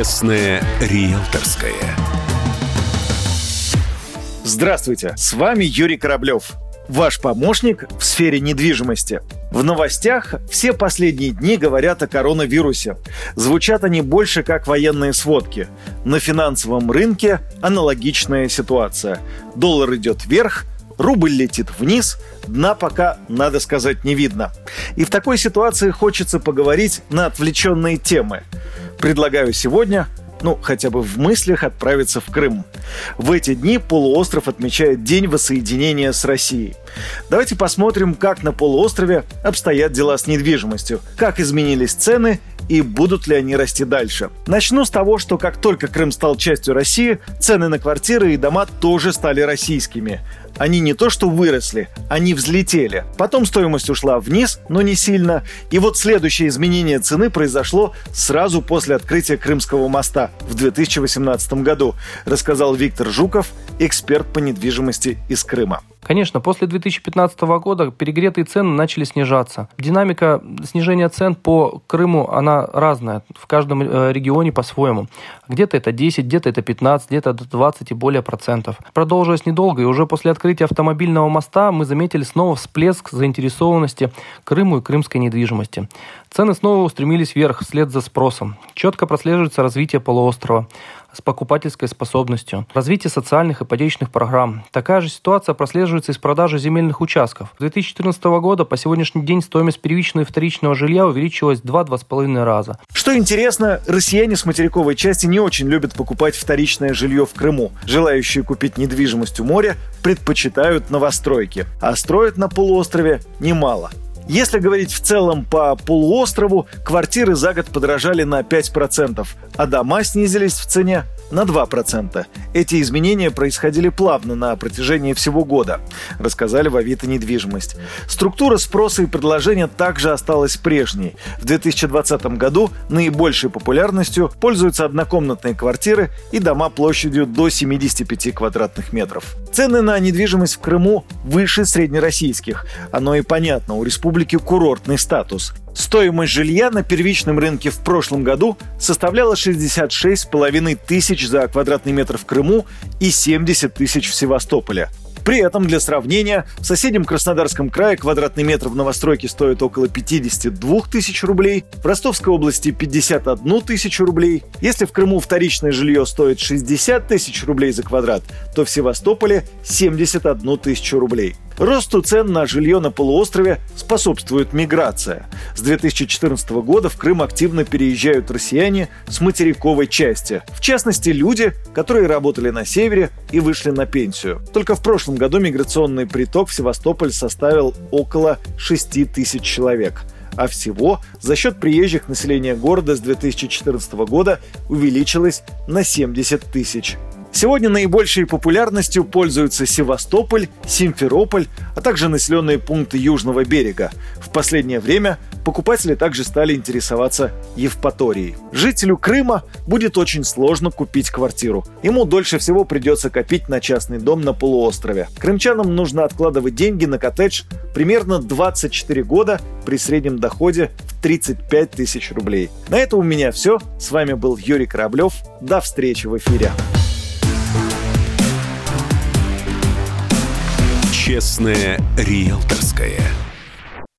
Честное риэлторское. Здравствуйте, с вами Юрий Кораблев, ваш помощник в сфере недвижимости. В новостях все последние дни говорят о коронавирусе. Звучат они больше как военные сводки. На финансовом рынке аналогичная ситуация. Доллар идет вверх, рубль летит вниз, дна пока, надо сказать, не видно. И в такой ситуации хочется поговорить на отвлеченные темы. Предлагаю сегодня ну, хотя бы в мыслях отправиться в Крым. В эти дни полуостров отмечает День воссоединения с Россией. Давайте посмотрим, как на полуострове обстоят дела с недвижимостью, как изменились цены и будут ли они расти дальше. Начну с того, что как только Крым стал частью России, цены на квартиры и дома тоже стали российскими. Они не то что выросли, они взлетели. Потом стоимость ушла вниз, но не сильно. И вот следующее изменение цены произошло сразу после открытия Крымского моста в 2018 году, рассказал Виктор Жуков, эксперт по недвижимости из Крыма. Конечно, после 2015 года перегретые цены начали снижаться. Динамика снижения цен по Крыму, она разная. В каждом э, регионе по-своему. Где-то это 10, где-то это 15, где-то 20 и более процентов. Продолжилось недолго, и уже после открытия автомобильного моста мы заметили снова всплеск заинтересованности Крыму и крымской недвижимости. Цены снова устремились вверх вслед за спросом. Четко прослеживается развитие полуострова с покупательской способностью, развитие социальных ипотечных программ. Такая же ситуация прослеживается из продажи земельных участков. С 2014 года по сегодняшний день стоимость первичного и вторичного жилья увеличилась 2-2,5 раза. Что интересно, россияне с материковой части не очень любят покупать вторичное жилье в Крыму. Желающие купить недвижимость у моря предпочитают новостройки, а строят на полуострове немало. Если говорить в целом по полуострову, квартиры за год подорожали на 5%, а дома снизились в цене на 2%. Эти изменения происходили плавно на протяжении всего года, рассказали в Авито недвижимость. Структура спроса и предложения также осталась прежней. В 2020 году наибольшей популярностью пользуются однокомнатные квартиры и дома площадью до 75 квадратных метров. Цены на недвижимость в Крыму выше среднероссийских. Оно и понятно, у республики курортный статус. Стоимость жилья на первичном рынке в прошлом году составляла 66,5 тысяч за квадратный метр в Крыму и 70 тысяч в Севастополе. При этом, для сравнения, в соседнем Краснодарском крае квадратный метр в новостройке стоит около 52 тысяч рублей, в Ростовской области 51 тысячу рублей. Если в Крыму вторичное жилье стоит 60 тысяч рублей за квадрат, то в Севастополе 71 тысячу рублей. Росту цен на жилье на полуострове способствует миграция. С 2014 года в Крым активно переезжают россияне с материковой части. В частности, люди, которые работали на севере и вышли на пенсию. Только в прошлом году миграционный приток в Севастополь составил около 6 тысяч человек а всего за счет приезжих населения города с 2014 года увеличилось на 70 тысяч. Сегодня наибольшей популярностью пользуются Севастополь, Симферополь, а также населенные пункты Южного берега. В последнее время покупатели также стали интересоваться Евпаторией. Жителю Крыма будет очень сложно купить квартиру. Ему дольше всего придется копить на частный дом на полуострове. Крымчанам нужно откладывать деньги на коттедж примерно 24 года при среднем доходе в 35 тысяч рублей. На это у меня все. С вами был Юрий Кораблев. До встречи в эфире. Честное риэлторское.